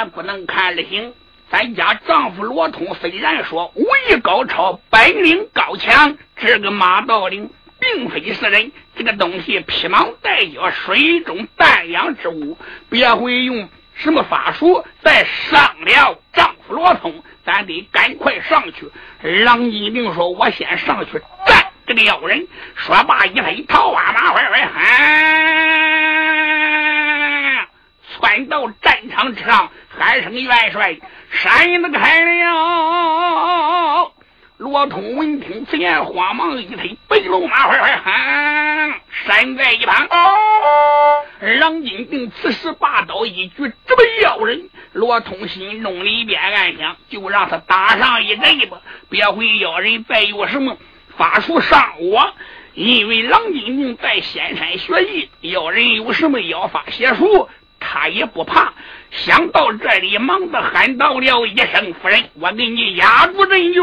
咱不能看了行。咱家丈夫罗通虽然说武艺高超，本领高强，这个马道领。并非是人。这个东西披芒戴角，水中弹养之物，别会用什么法术再伤了丈夫罗通。咱得赶快上去。郎一定说：“我先上去。战这个妖人。”说罢，一飞桃花马，快快喊，窜到战场之上，喊声元帅。闪子开了，罗通闻听此言，慌忙一推白龙马，快快喊，闪在一旁。郎金定此时拔刀一举，直奔妖人。罗通心中里边暗想：就让他打上一阵吧，别会妖人再有什么法术伤我。因为郎金定在仙山学艺，妖人有什么妖法邪术，他也不怕。想到这里，忙的喊到了一声：“夫人，我给你压住阵脚。”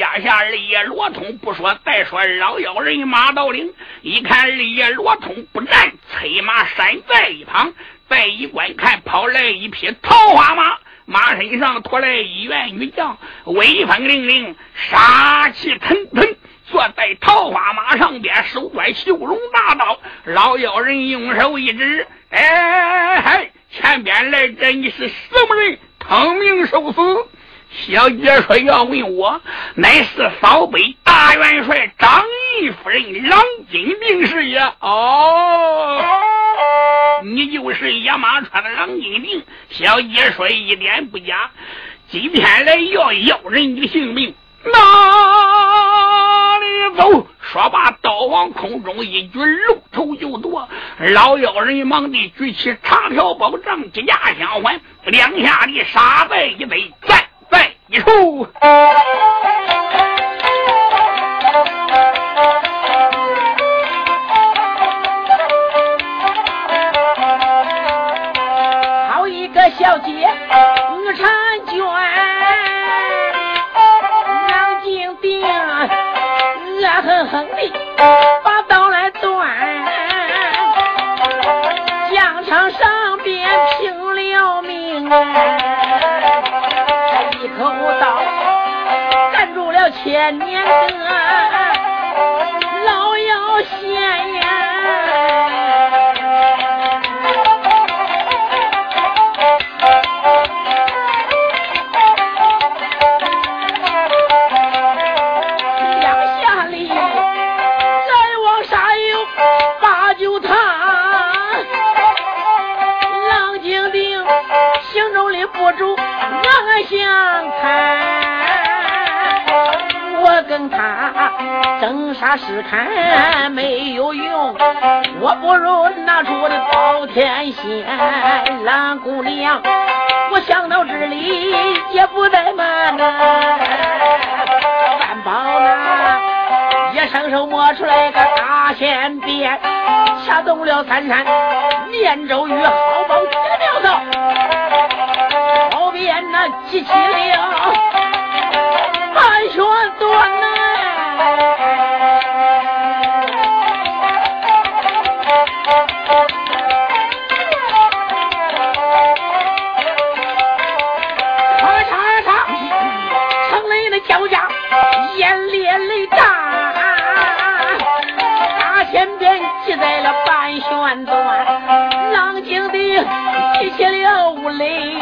压下二爷罗通不说，再说老妖人马道领，一看二爷罗通不战，催马闪在一旁。再一观看，跑来一匹桃花马，马身上驮来一员女将，威风凛凛，杀气腾腾，坐在桃花马上边，手端绣龙大刀。老妖人用手一指：“哎嗨！”前边来者，你是什么人？腾命受死！小姐说要问我，乃是扫北大元帅张义夫人郎金定是也。哦，你就是野马川的郎金定。小姐说一点不假，今天来要要人的性命。哪走？说罢，刀往空中一举，露头就夺。老妖人忙地举起长条宝杖，几架相还，两下里杀在一堆，战在一处。好一个小姐，能力把刀来断，疆场上边拼了命，他一口刀干住了千年的老妖仙呀。想看，我跟他争杀试看没有用，我不如拿出我的包天仙，蓝姑娘，我想到这里也不怠慢呐，万宝呢，一伸手摸出来个大仙鞭，掐动了三山念咒语好那激起了盘旋断呐，咔嚓嚓，城内的叫家眼裂泪炸，大仙鞭系在了半旋断，狼精的提起了五雷。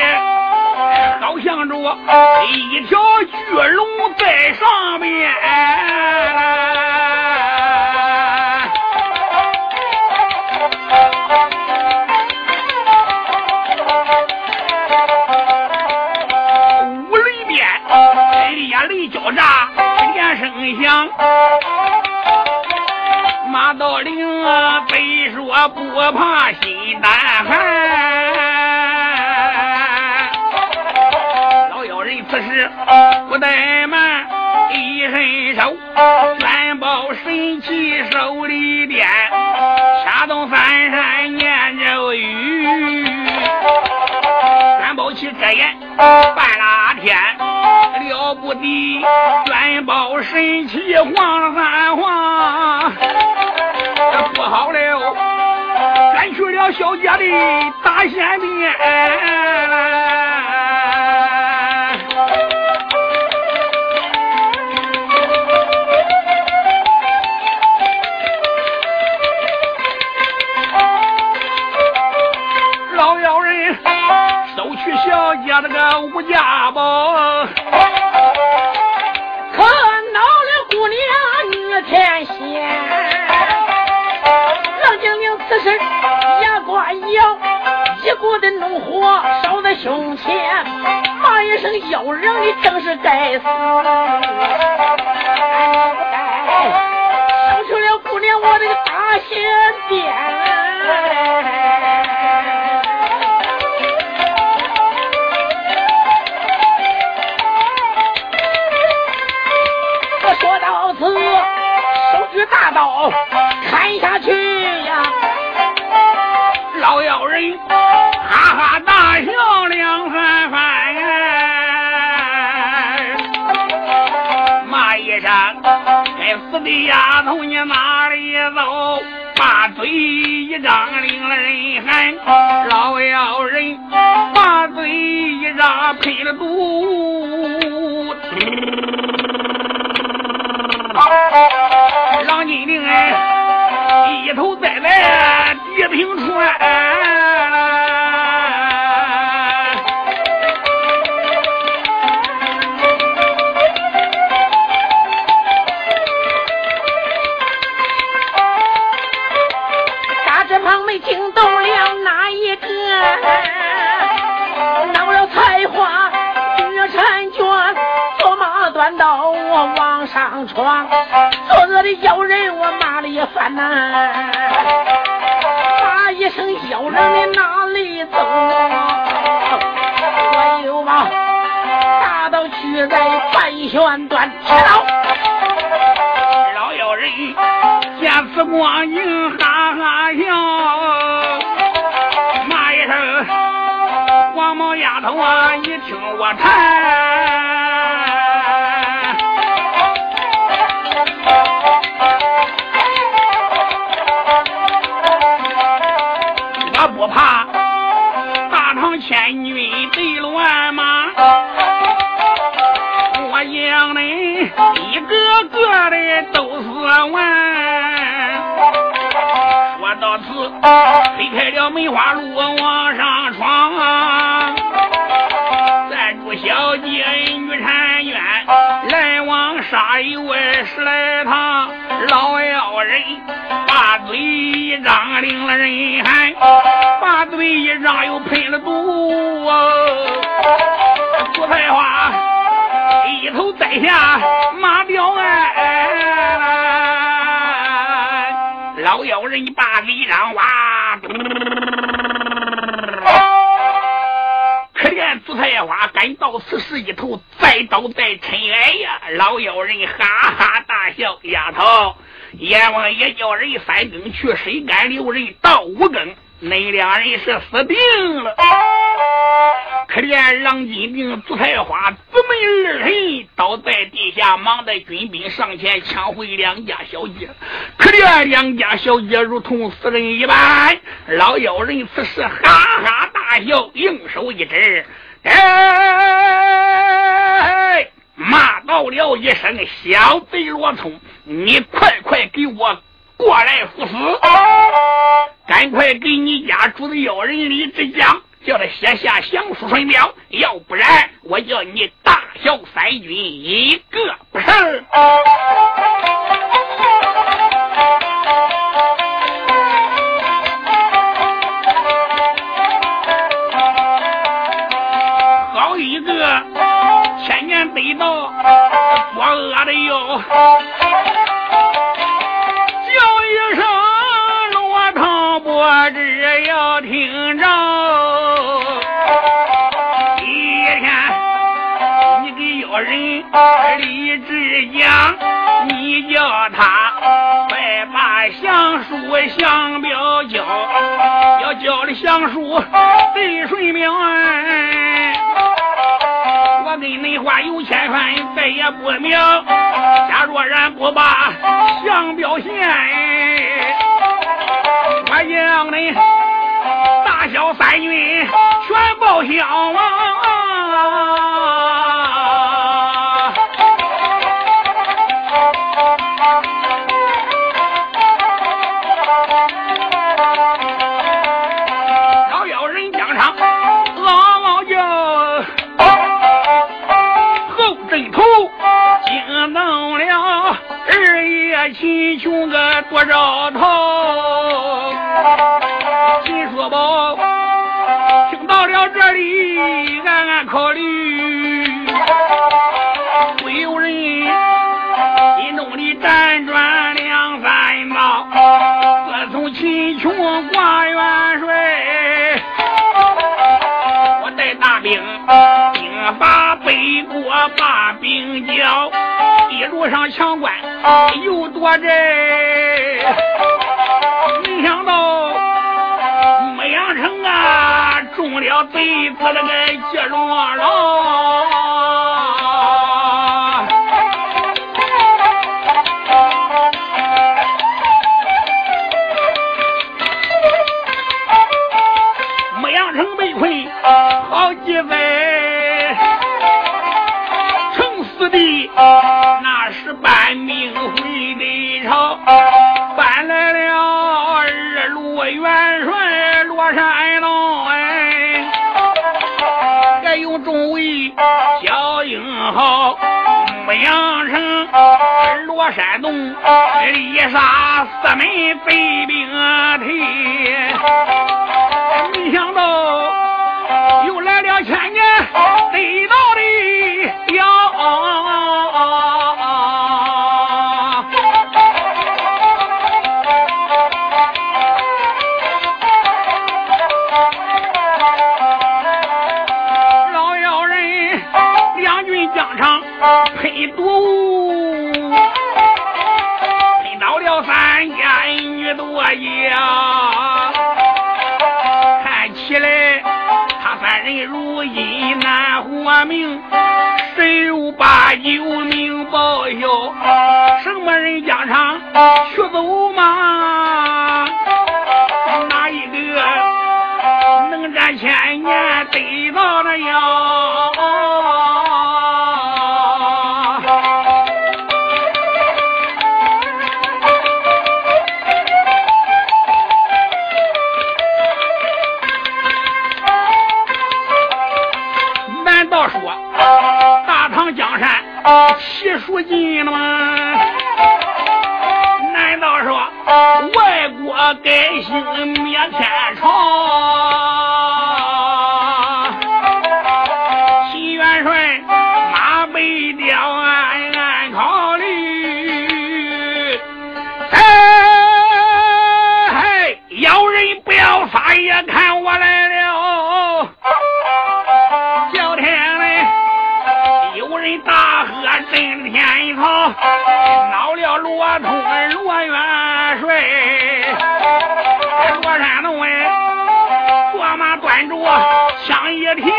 这东西好像着一条。巨龙在上面，屋里边烈雷交炸，连声响。马道陵啊，非说不怕心胆寒。此时不怠慢，一伸手，元宝神器手里掂，掐动翻山念咒语，元宝旗遮眼半拉天，了不得，元宝神器晃了三晃，不好了，卷去了小姐的大仙殿鞭。那个吴家宝，可恼了姑娘女天仙。冷晶晶此时牙关咬，一股的怒火烧在胸前，骂一声妖人，你正是该死！该烧去了姑娘我这个大仙鞭。手举大刀砍下去呀！老妖人哈哈大笑两三番，骂一声：“该死的丫头，你哪里走？”把嘴一张，令人喊。老妖人把嘴一张，喷了毒。郎金陵哎，一头栽在地平川，大这旁没惊动了哪一个？往上闯。的妖人，我骂了一番呐，骂一声妖人，你哪里走？我又把大刀举在半旋端，切刀。老妖人见此光景，哈哈笑，骂一声黄毛丫头啊，你听我谈。唐千军对乱吗，我将恁一个个的都是完。说到此，推开了梅花路往上闯，再住小姐女婵娟，来往沙游十来趟，老妖人一张，令了人喊。把嘴一张，又喷了毒。朱彩花一头栽下马吊鞍，老妖人把嘴张哇！可怜朱彩花赶到此时一头栽倒在尘埃呀！老妖人哈哈大笑：“丫头，阎王爷叫人三更去，谁敢留人到五更？”那两人是死定了！可怜郎金定、朱彩花姊妹二人倒在地下，忙的军兵上前抢回两家小姐。可怜两家小姐如同死人一般。老妖人此时哈哈大笑，用手一指：“哎，骂到了一声：小贼罗通，你快快给我！”过来赴死，赶快给你家主子要人李志江，叫他写下降书顺表，要不然我叫你大小三军一个不剩。得到，我饿的哟，叫一声罗汤伯只要听着。一天你给要人李志讲，你叫他快把降书降表交，要交的降书对顺命。我跟你话有千番，再也不明。假若然不把相表现，我让你大小三军全报销啊！穷个多少套？路上抢关又夺寨，没想到牧羊城啊中了贼子那个接龙了。有众位小英豪，牧羊城罗山东，一杀四门被兵提，没想到又来了千年得到呀，看起来他三人如今难活命，十有八九命报销。什么人疆场去走马？哪一个能战千年得到了药？齐蜀晋了吗？难道说外国改姓灭天朝？闹了罗通罗元帅，罗山东哎，坐马端着枪一条。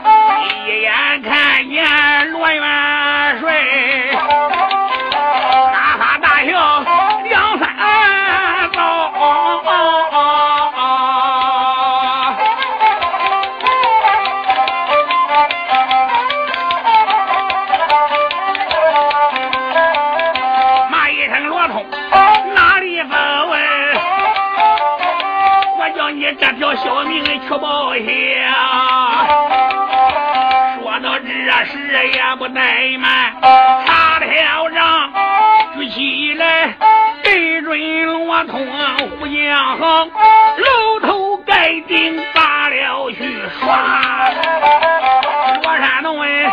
hey. 怠慢，叉了仗，举起来对准罗通，呼将号，楼头盖顶砸了去，耍！罗山东哎，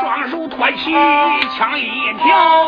双手托起枪一挑。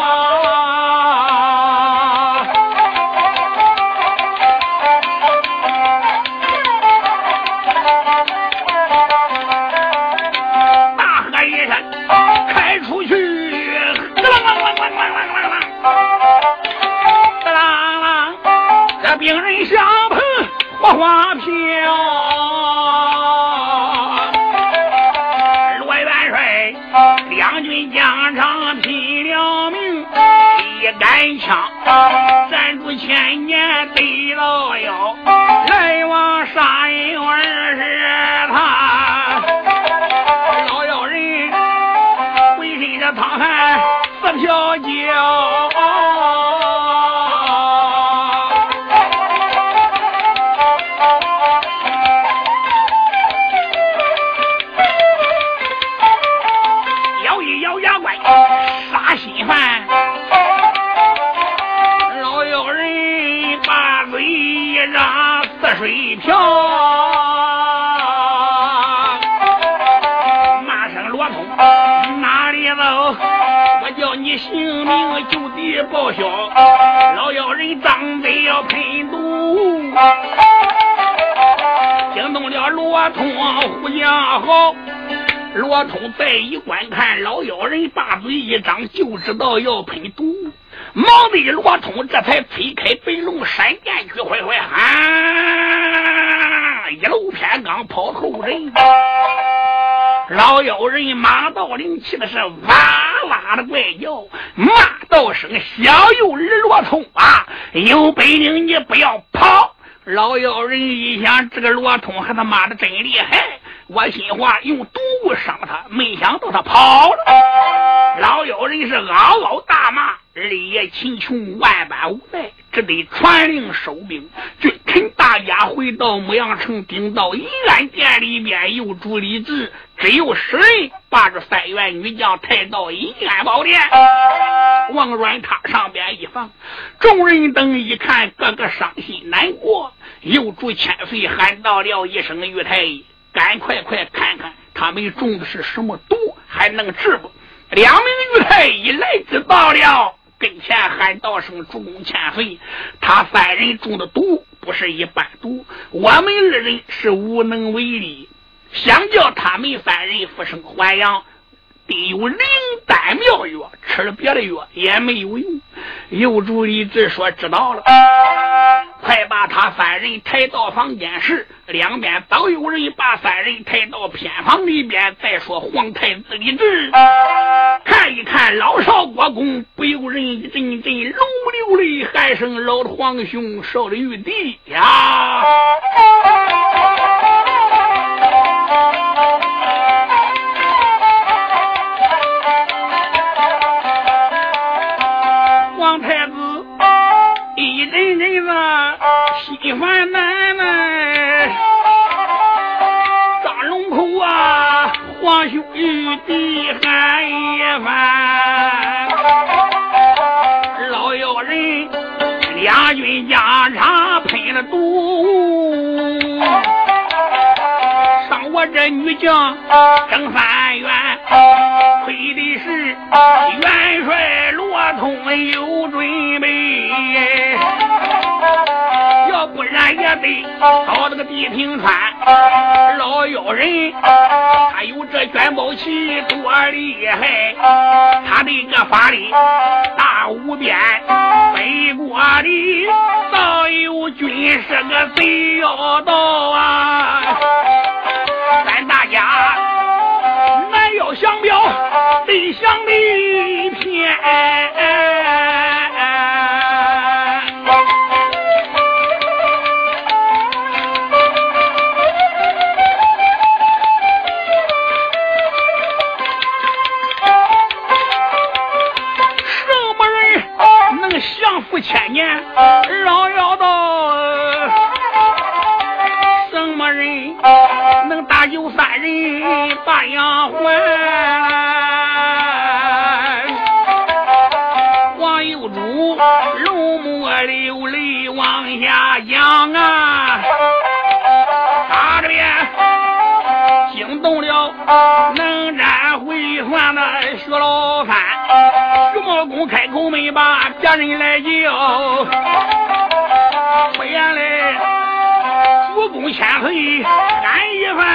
好。罗通再一观看，老妖人把嘴一张，就知道要喷毒。忙的罗通这才推开白龙，闪电去快快喊，一路偏刚跑后人。老妖人马道灵气的是哇哇的怪叫，骂道声：“小幼儿罗通啊，有本领你不要跑！”老妖人一想，这个罗通和他妈的真厉害，我心话用毒物伤他，没想到他跑了。老妖人是嗷嗷大骂，日夜秦琼万般无奈，只得传令收兵。君臣大家回到牧羊城，顶到宜安殿里边，又主礼制，只有十人把这三员女将抬到宜安宝殿。往软榻上边一放，众人等一看，个个伤心难过。又主千岁喊到了一声：“玉太医，赶快快看看他们中的是什么毒，还能治不？”两名御太一来就到了跟前，喊道声：“主公千岁，他三人中的毒不是一般毒，我们二人是无能为力。想叫他们三人复生还阳，得有灵丹妙药，吃了别的药也没有用。”右主李治说：“知道了，快把他三人抬到房间时，两边早有人把三人抬到偏房里边。再说皇太子李治，看一看老少国公，不由人一阵阵龙流泪，喊声：老皇兄少的玉帝呀！”心烦难耐，张龙口啊，皇兄玉帝喊一番，老妖人两军疆场喷了毒，上我这女将征三元，亏的是元帅罗通有准备，得到那个地平川。老妖人他有这卷宝旗多厉害，他的个法力大无边，北国里早有军师个贼要到啊！咱大家南要降表，北降里偏。千年？老妖道，什么人能搭救三人把杨还？黄有主龙母流泪往下讲啊，打着边惊动了能战会算的薛老三，徐茂公开口没把家人来叫，不言来主公千岁安一番。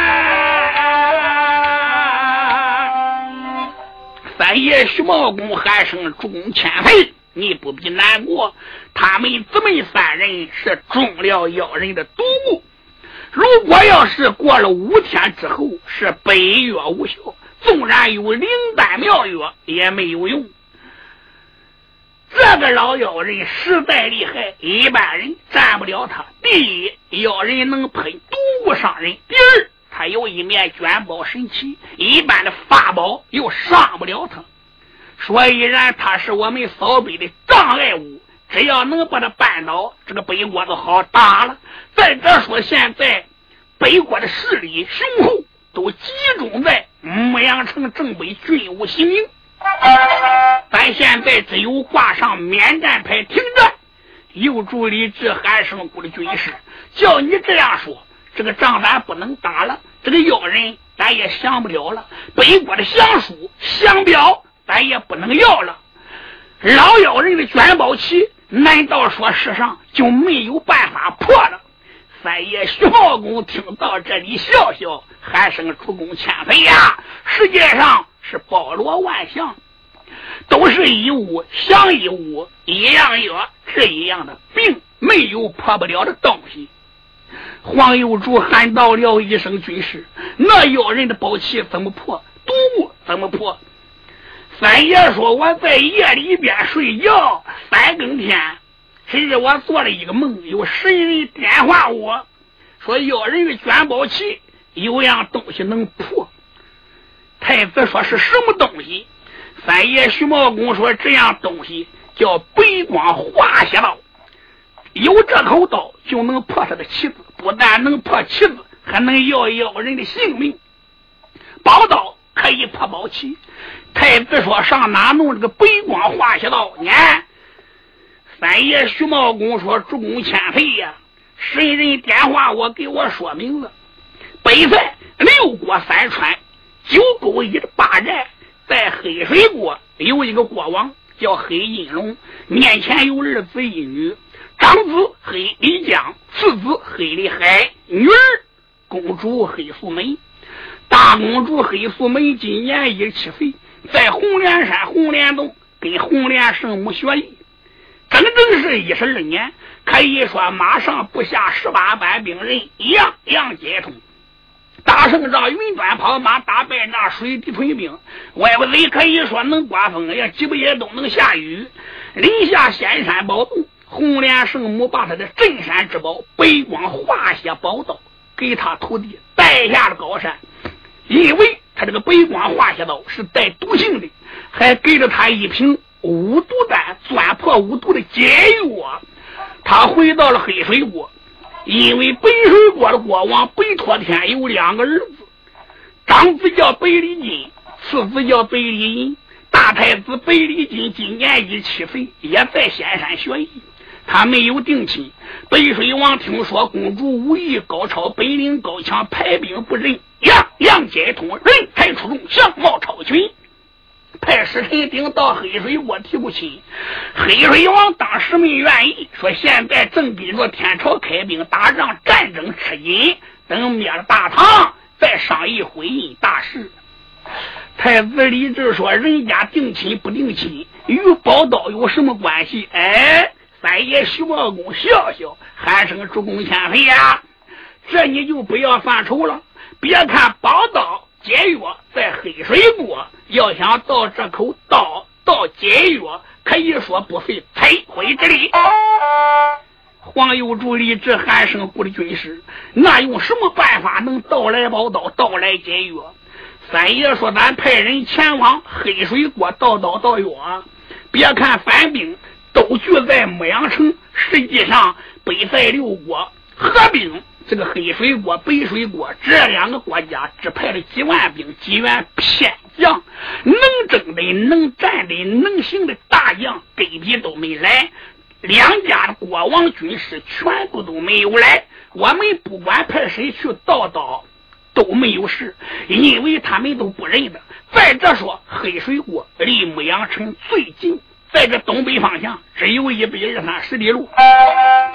三爷徐茂公喊声主公千岁，你不必难过。他们姊妹三人是中了妖人的毒，如果要是过了五天之后是百药无效，纵然有灵丹妙药也没有用。这个老妖人实在厉害，一般人占不了他。第一，妖人能喷毒物伤人；第二。他有一面卷宝神器，一般的法宝又伤不了他。所以然，他是我们扫北的障碍物。只要能把他扳倒，这个北国就好打了。再者说，现在北国的势力雄厚，都集中在牧羊城正北，军务行营。咱现在只有挂上免战牌停战，有助李治韩胜谷的军师。叫你这样说。这个仗咱不能打了，这个妖人咱也降不了了。北国的降书、降表咱也不能要了。老妖人的卷宝旗，难道说世上就没有办法破了？三爷徐茂公听到这里，笑笑，喊声主公千岁呀！世界上是包罗万象，都是一物降一物，一样药治一样的病，没有破不了的东西。黄有主喊道了一声：“军师，那妖人的宝器怎么破？毒物怎么破？”三爷说：“我在夜里边睡觉，三更天，甚至我做了一个梦，有神人点化我说，妖人的卷宝器有样东西能破。”太子说：“是什么东西？”三爷徐茂公说：“这样东西叫北光化血刀。”有这口刀就能破他的旗子，不但能破旗子，还能要妖人的性命。宝刀可以破宝旗。太子说：“上哪弄这个白光化血刀呢？”三爷徐茂公说：“主公千岁呀，神人点化我，给我说明了。北塞六国三川九沟一的八寨，在黑水国有一个国王叫黑金龙，面前有儿子一女。”长子黑李江，次子黑李海，女儿公主黑素梅。大公主黑素梅今年一七岁，在红莲山红莲洞跟红莲圣母学艺，整整是一十二年。可以说马上不下十八般兵刃，样样皆通。打胜仗云端跑马，打败那水滴屯兵。外国人可以说能刮风，也几不也都能下雨。临下仙山宝洞。红莲圣母把他的镇山之宝——白光化血宝刀给他徒弟带下了高山，因为他这个白光化血刀是带毒性的，还给了他一瓶五毒丹，钻破五毒的解药。他回到了黑水国，因为北水国的国王北托天有两个儿子，长子叫北李金，次子叫北李银。大太子北李金今年一七岁，也在仙山学艺。他没有定亲。北水王听说公主武艺高超，本领高强，排兵布阵，样样皆通，人才出众，相貌超群，派使臣顶到黑水国提过亲。黑水王当时没愿意，说现在正逼着天朝开兵打仗，战争吃紧，等灭了大唐再商议婚姻大事。太子李治说：“人家定亲不定亲，与宝刀有什么关系？”哎。三爷徐茂公笑笑，喊声：“主公千岁呀！这你就不要犯愁了。别看宝刀解药在黑水国，要想到这口刀到解药，可以说不费吹灰之力。”黄有柱立志喊声：“顾的军师，那用什么办法能到来宝刀，到来解药？”三爷说：“咱派人前往黑水国盗刀盗药。别看反兵。”都聚在牧羊城，实际上北塞六国合兵，这个黑水国、白水国这两个国家只派了几万兵，几员偏将，能征的、能战的、能行的大将根本都没来。两家的国王军师全部都没有来。我们不管派谁去叨叨，都没有事，因为他们都不认得。再者说，黑水国离牧羊城最近，在这东北方向只有一百二三十里路。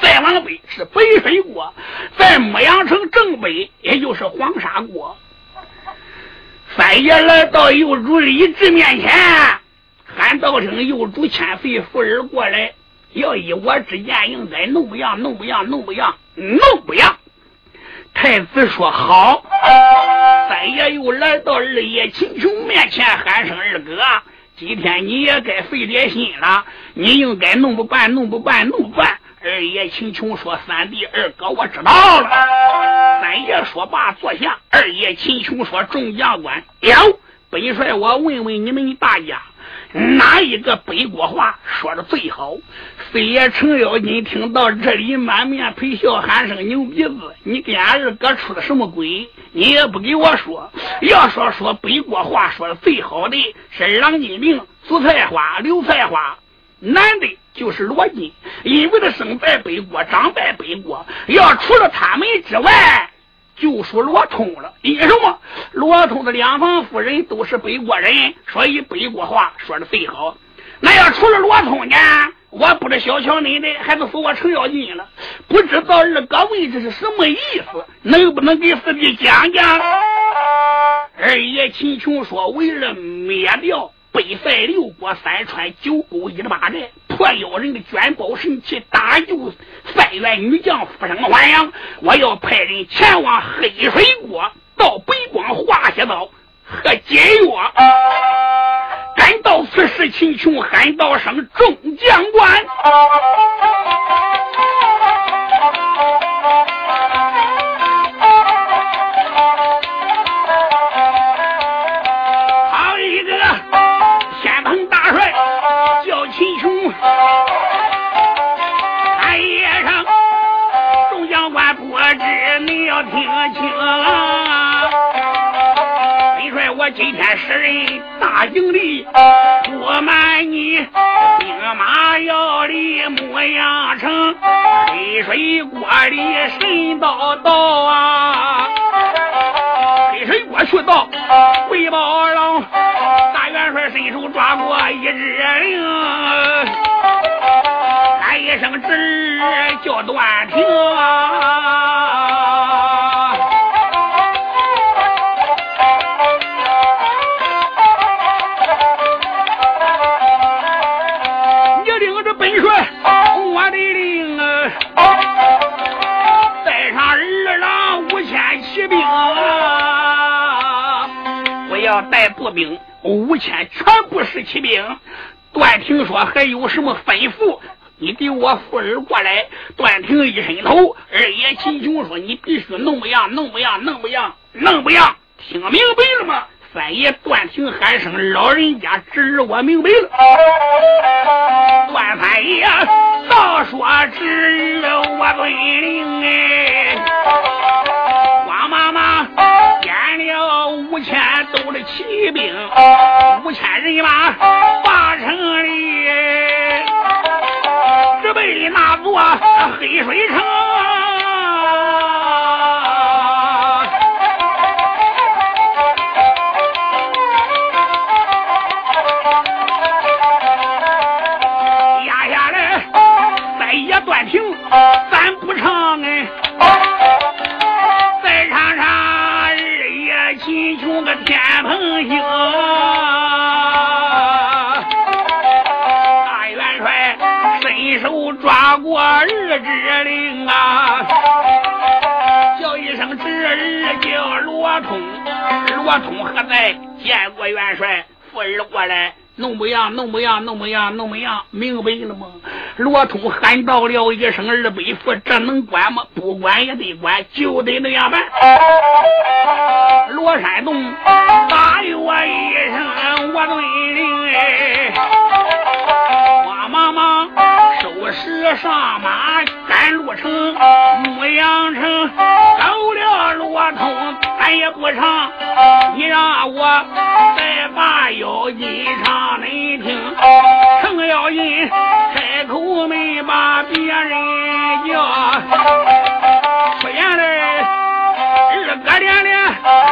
再往北是北水国，在牧羊城正北，也就是黄沙国。三爷来到幼主李治面前，喊道声：“幼主千岁，夫人过来。”要依我之见，应该弄不样，弄不样，弄不样，弄不样。太子说好。三爷又来到二爷秦琼面前，喊声二哥。今天你也该费点心了，你应该弄不办，弄不办，弄不办。二爷秦琼说：“三弟，二哥，我知道了。”三爷说罢坐下。二爷秦琼说：“众将官，哟，本帅我问问你们大家。”哪一个北国话说的最好？飞爷程咬金听到这里，满面陪笑，喊声牛鼻子！你跟俺二哥出了什么鬼？你也不给我说。要说说北国话说的最好的是郎金明、苏菜花、刘菜花，男的就是罗金，因为他生在北国，长在北国。要除了他们之外。就属罗通了，因什么？罗通的两房夫人都是北国人，所以北国话说的最好。那要除了罗通呢？我不是小瞧你的，还是说我程咬金了？不知道二哥问这是什么意思？能不能给四弟讲讲？二爷秦琼说：“为了灭掉。”北塞六国三川九沟一十八寨破妖人的卷宝神器，搭救三员女将，复生还阳。我要派人前往黑水国，到北光化血道和解药。喊到此时，秦琼喊到声众将官？好一个先锋大帅！叫秦琼。哎呀，上，众将官不知，你要听清啊。你说我今天是人。大营里不瞒你，兵马要离牧羊城，黑水国里神叨叨啊！黑水国去到回报了，大元帅伸手抓过一只灵，喊一声侄叫断庭啊！带步兵五千，全部是骑兵。段廷说：“还有什么吩咐？你给我妇儿过来。”段廷一伸头，二爷秦琼说：“你必须弄不样，弄不样，弄不样，弄不样。听明白了吗？”三爷段廷喊声：“老人家，侄儿我明白了。”段三爷倒说：“侄儿我尊灵哎。”五千。都是骑兵，五千人马八城里，准备那座黑水城。压下来，再也断平，咱不唱个天蓬星，大元帅伸手抓过儿之令啊，叫一声侄儿叫罗通，罗通何在？见过元帅，扶儿过来。弄不样，弄不样，弄不样，弄不样，明白了吗？罗通喊到了一声二伯父，这能管吗？不管也得管，就得那样办。罗山洞答应我一声，我尊灵哎，慌忙忙收拾上马赶路程，牧羊城走咱也不唱，你让我再把腰筋唱恁听。程咬金开口没把别人叫，出言来二哥连连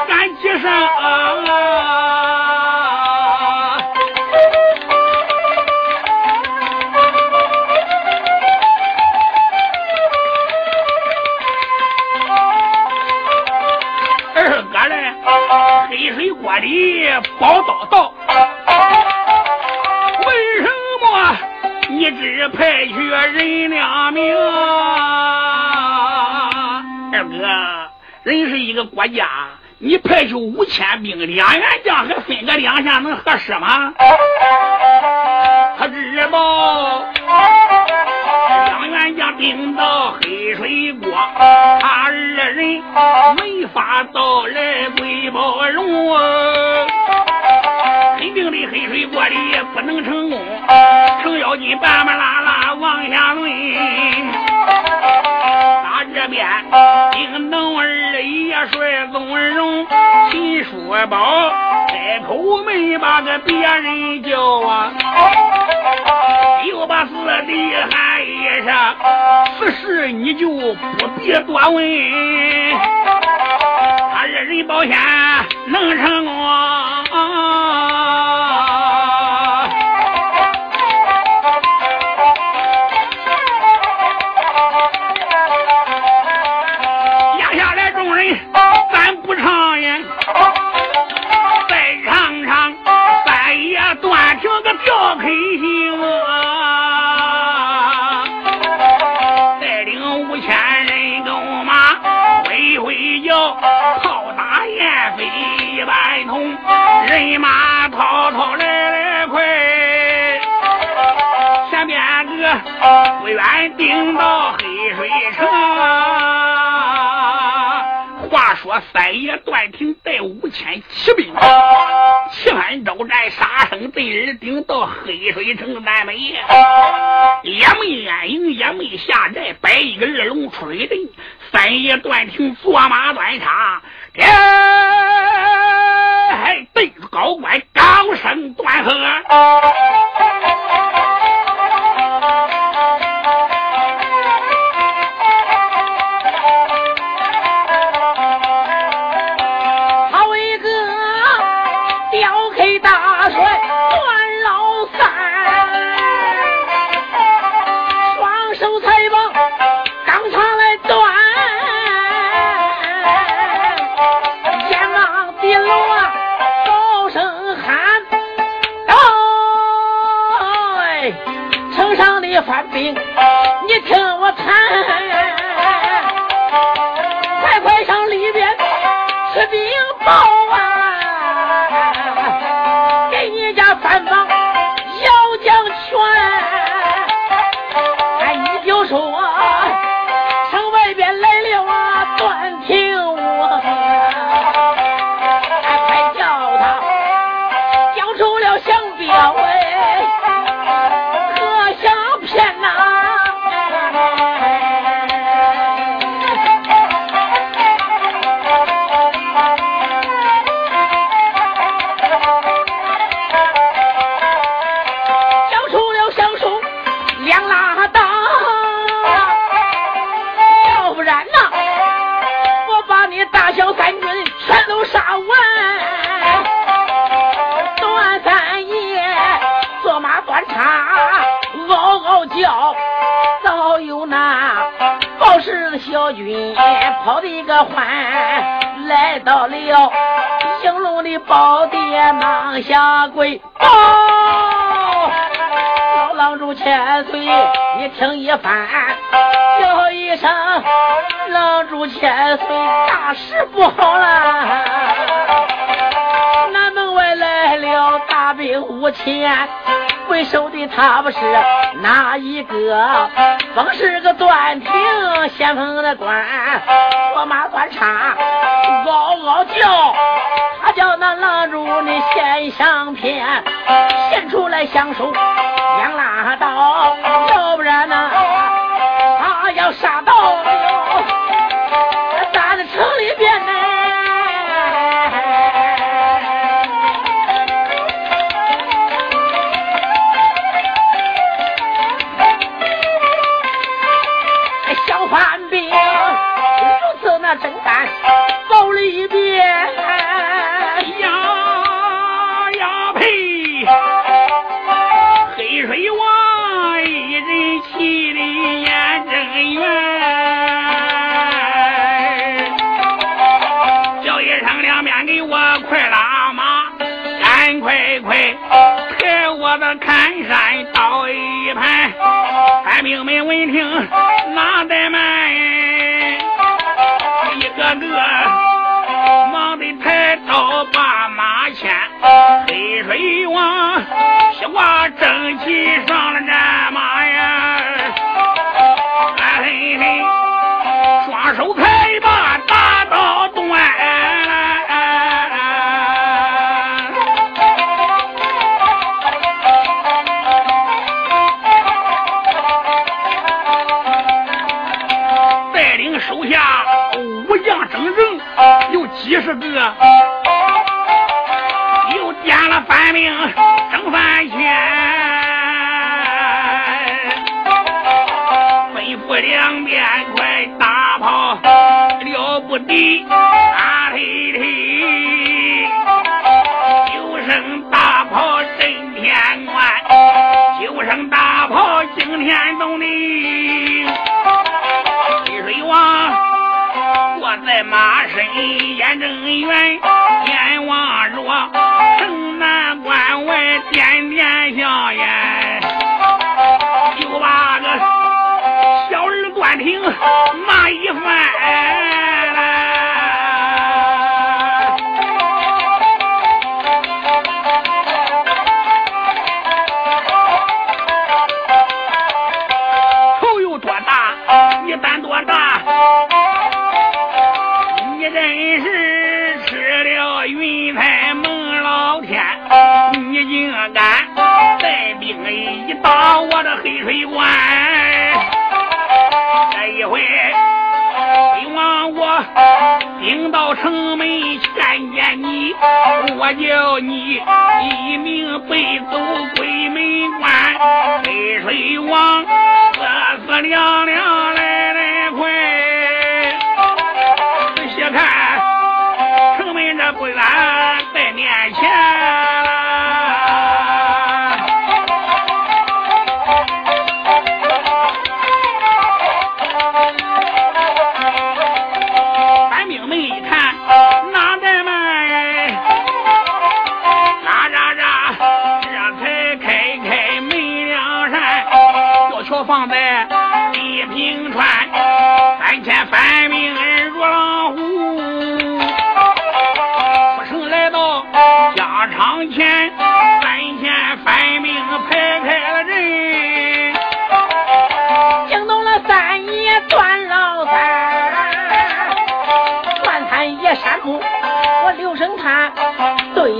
咱齐上。宝刀道。为什么你只派去人两名？二哥，人是一个国家，你派去五千兵，两员将还分个两下，能合适吗？他知道。两员将兵到黑水国，他二人没法到来归宝龙。肯定的黑水国里不能成功，程咬金半半拉拉往下抡。打这边丁等二爷帅宗荣，秦叔宝开口没把个别人叫啊，又把四弟喊一声，此事你就不必多问。他二人保险能成功。不远顶到黑水城。话说三爷段廷带五千骑兵，齐番招战，杀声震耳，顶到黑水城南门，也没安营，也没下寨，摆一个二龙出水阵。三爷段廷坐马端茶，哎，对着高官高声断喝。跑听一番，叫一声，郎主千岁，大事不好了。南门外来了大兵五千。为首的他不是哪一个？风是个断庭先锋的官，坐马断叉，嗷嗷叫。他叫那郎主你献相片，献出来相收两拉刀，要不然呢，他要杀到山倒一盘，官兵们闻听哪怠慢，一个个忙得抬刀把马牵，黑水王西瓜正气上了战马个，人阎王若城南关外点点香烟就把个小日本停骂一番啦头有多大你胆多大我的黑水关，这一回，希望我顶到城门看见你，我叫你一命背走鬼门关。黑水王四四亮亮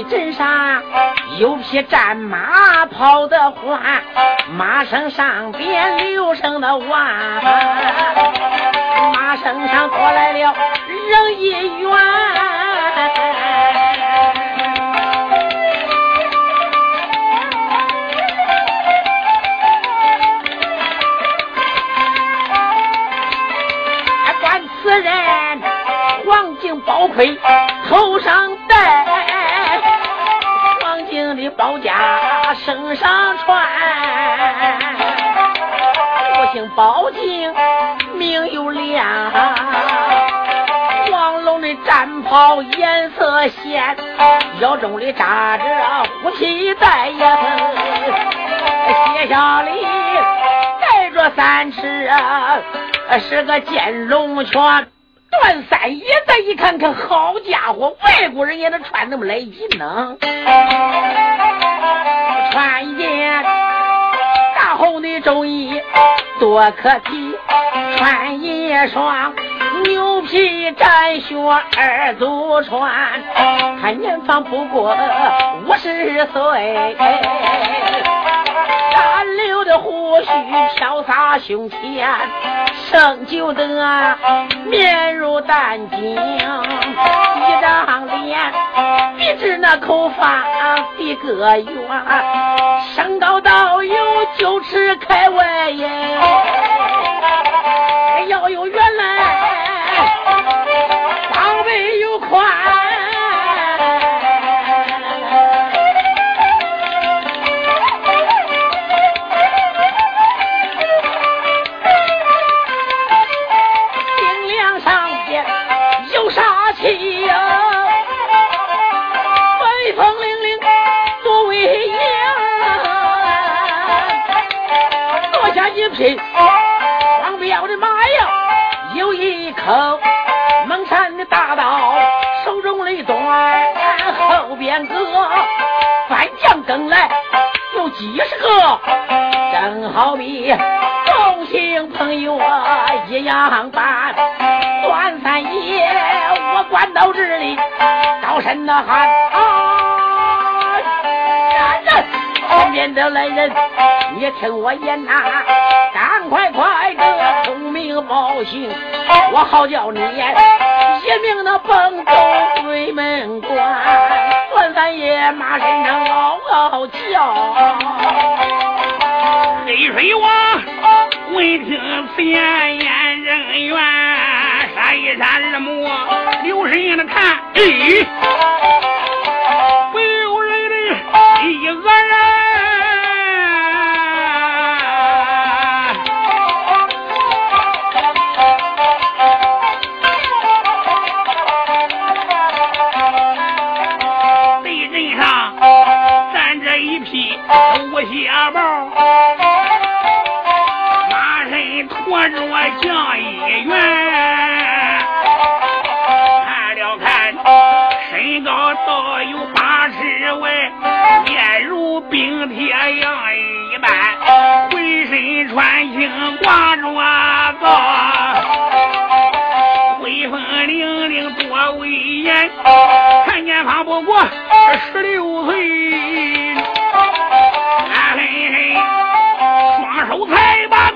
镇上。有匹战马跑得欢，马身上边留声的弯，马身上多来了人一员。管此人黄金宝盔头上戴。的宝甲身上穿，我姓宝金，名又亮。黄龙的战袍颜色鲜，腰中的扎着虎皮带呀，鞋下里带着三尺，是个剑龙拳。段三爷再一看，看好家伙，外国人也能穿那么来劲呢！穿一件大红的中衣多可提，穿一双牛皮战靴二足穿，看年方不过五十岁。单留的胡须飘洒胸前，生就得面如丹青，一张脸鼻子那口发比个圆，身高到有九尺开外耶，要有圆前一匹黄标的马呀，有一口蒙山的大刀，手中的端，后边个翻将跟来有几十个，正好比同行朋友啊一样般。段三爷，我关到这里，高声的喊啊！身边的来人，你听我言呐，赶快快的通明报信，我好叫你一命那奔走鬼门关。段三爷马身上嗷嗷叫，黑水王闻听此言，眼睁圆，闪一闪二目，留神的看，哎，不由人的一个人。一员，看了看，身高倒有八尺外，面如冰铁样一般，浑身穿青挂着皂，威风凛凛多威严，看见方不过十六岁。双手才把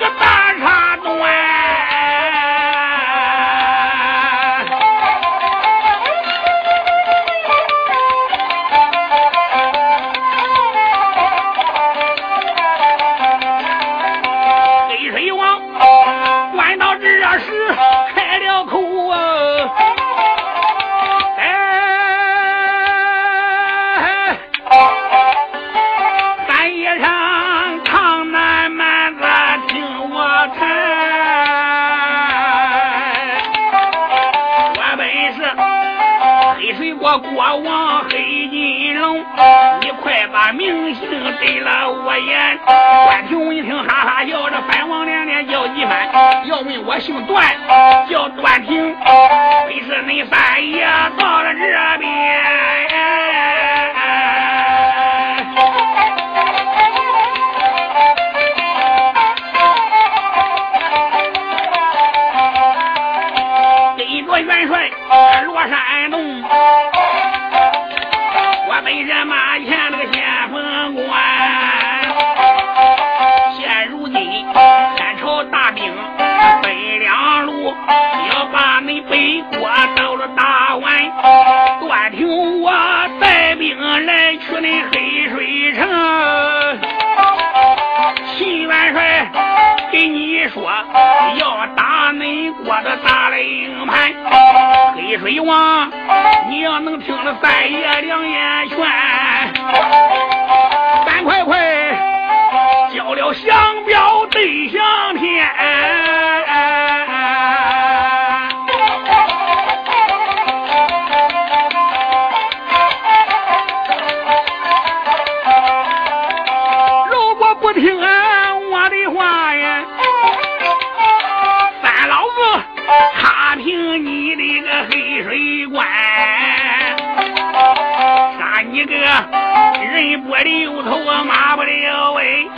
一个人不留头啊，马不留尾，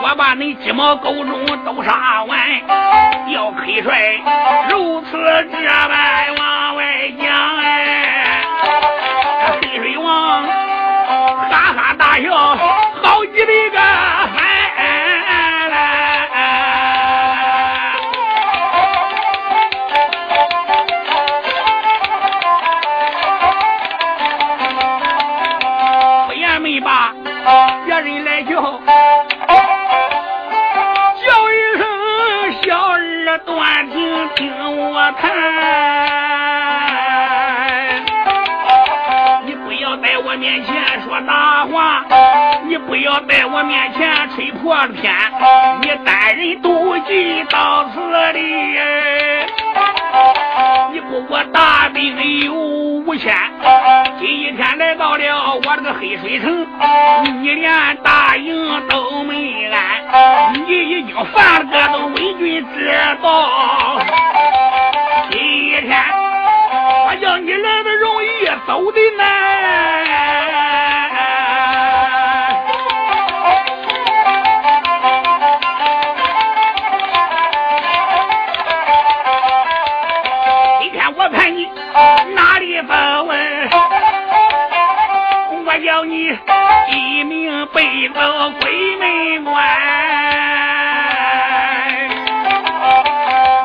我把你鸡毛狗中都杀完。要黑帅如此这般往外讲哎，黑水王哈哈大笑，好几的个不要在我面前吹破了天，你单人独骑到此地。你不过大兵有五千，今一天来到了我这个黑水城，你连大营都没安，你已经犯了个都为君知道。今天我叫你来的容易，走的难。一命背走鬼门关。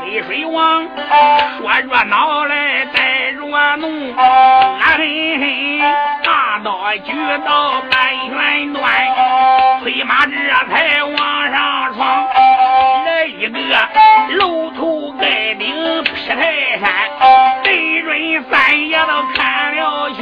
黑水王说热闹来带着怒，俺嘿嘿大刀举到半圆端，催马这才往上闯，来一个露头盖顶劈泰山，对准三爷都看了去，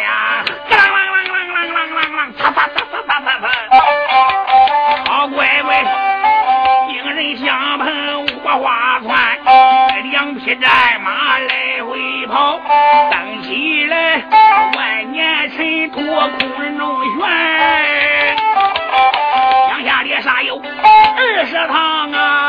战马来回跑，蹬起来万年尘土空中悬，江下的沙有二十趟啊，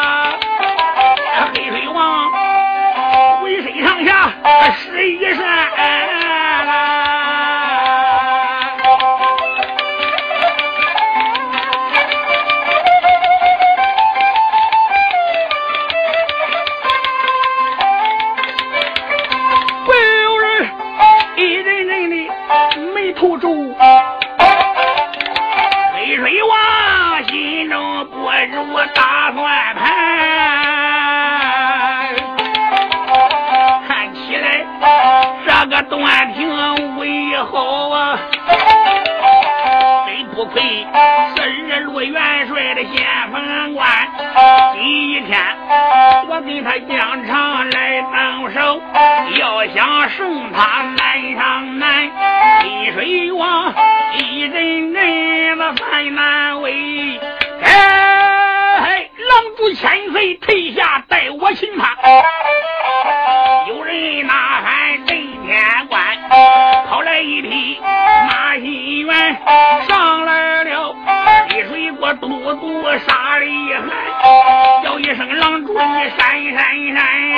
配，升日陆元帅的先锋官。第一天，我给他疆场来登手，要想胜他难上难。滴水王一人人的犯难为，哎，狼主千岁退下，待我擒他。ない。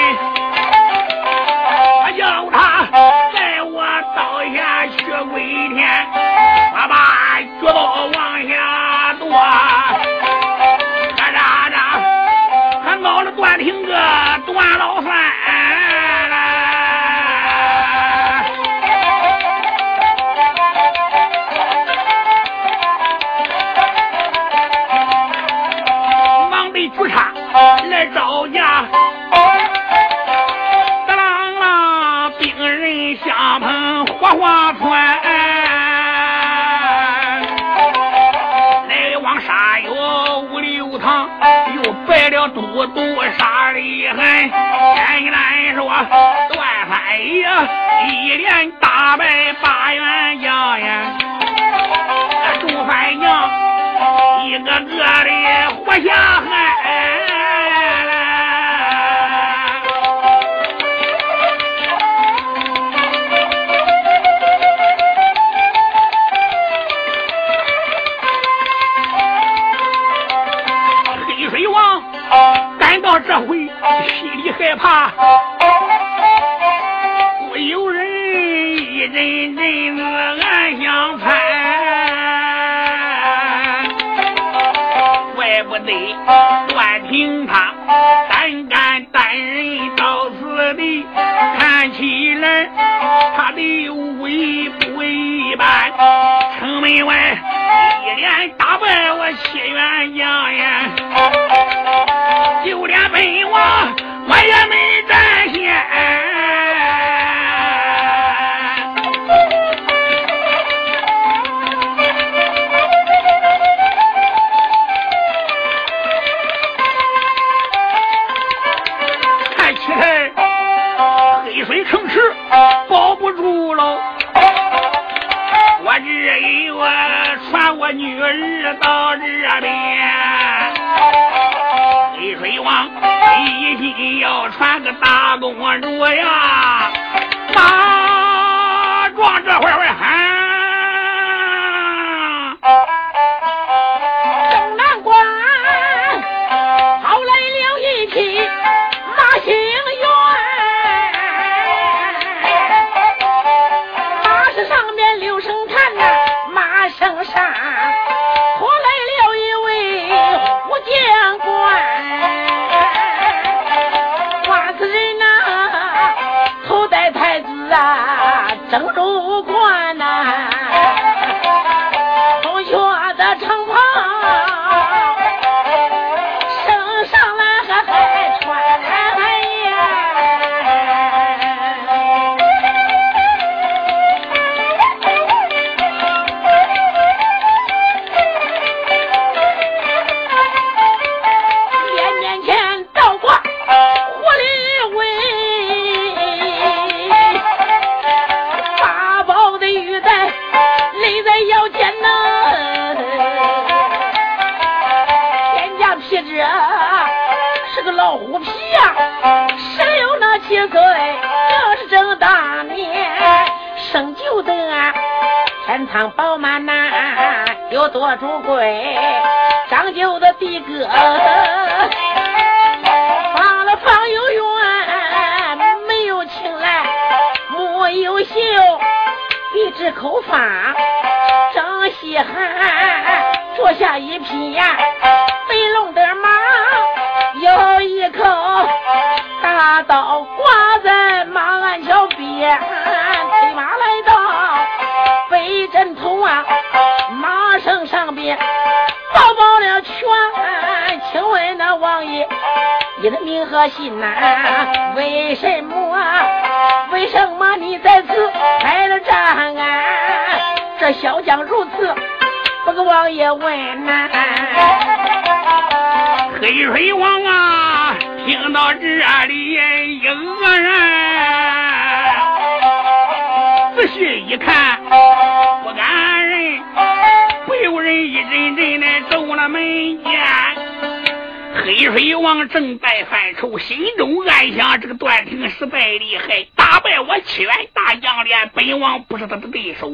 黑水王正在犯愁，心中暗想：这个段廷实在厉害，打败我七员大将连，本王不是他的对手。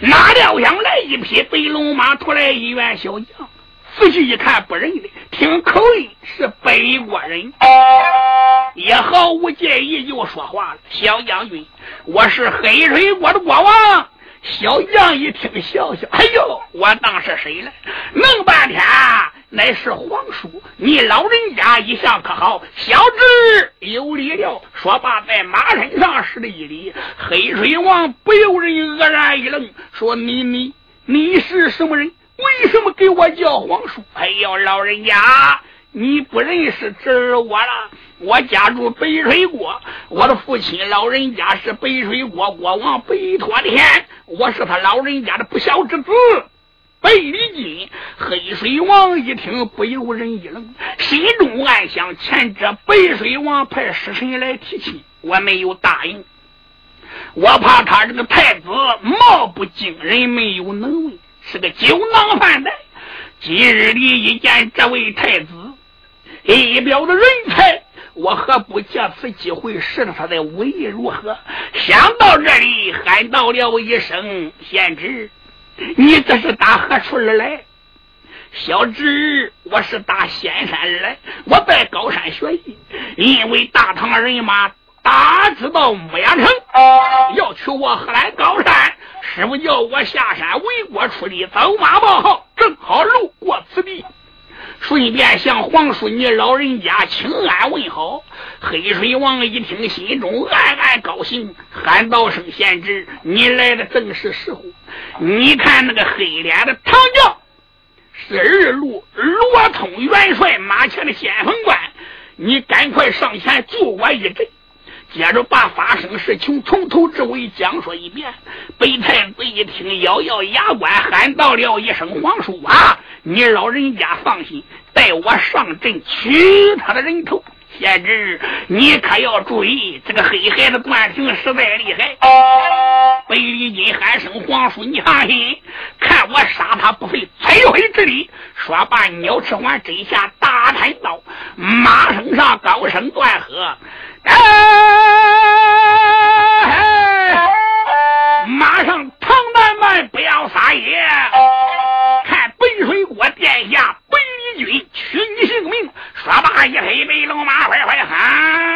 哪料想来一匹白龙马，突来一员小将，仔细一看不认得，听口音是北国人，也毫无介意就说话了：“小将军，我是黑水国的国王。”小将一听，笑笑：“哎呦，我当是谁了？弄半天乃是皇叔。你老人家一向可好？小侄有礼了。”说罢，在马身上施了一礼。黑水王不由人愕然一愣，说：“你你你是什么人？为什么给我叫皇叔？”哎呦，老人家，你不认识侄儿我了？我家住北水国，我的父亲老人家是北水国国王北托天，我是他老人家的不孝之子。北李金黑水王一听，不由人一愣，心中暗想：前者白水王派使臣来提亲，我没有答应，我怕他这个太子貌不惊人，没有能为，是个酒囊饭袋。今日里一见这位太子，一表的人才。我何不借此机会试试他的武艺如何？想到这里，喊道了一声：“贤侄，你这是打何处而来？”小侄，我是打仙山而来。我在高山学艺，因为大唐人马打知道牧羊城，要取我贺兰高山，师傅叫我下山为国出力，走马报号，正好路过此地。顺便向皇叔你老人家请安问好。黑水王一听，心中暗暗高兴，喊道声：“贤侄，你来的正是时候。你看那个黑脸的唐将，是二路罗通元帅马前的先锋官，你赶快上前助我一阵。”接着把发生事情从头至尾讲说一遍。北太子一听，咬咬牙关，喊道了一声：“皇叔啊，你老人家放心，带我上阵取他的人头。”贤侄，你可要注意，这个黑孩子段平实在厉害。北里金喊声：“皇叔，你放心，看我杀他不费吹灰之力。”说罢，鸟翅环真下大叹道：“马身上高声断喝，马上唐南门不要撒野看本水国殿下本一军取你性命说罢一黑白龙马快快喊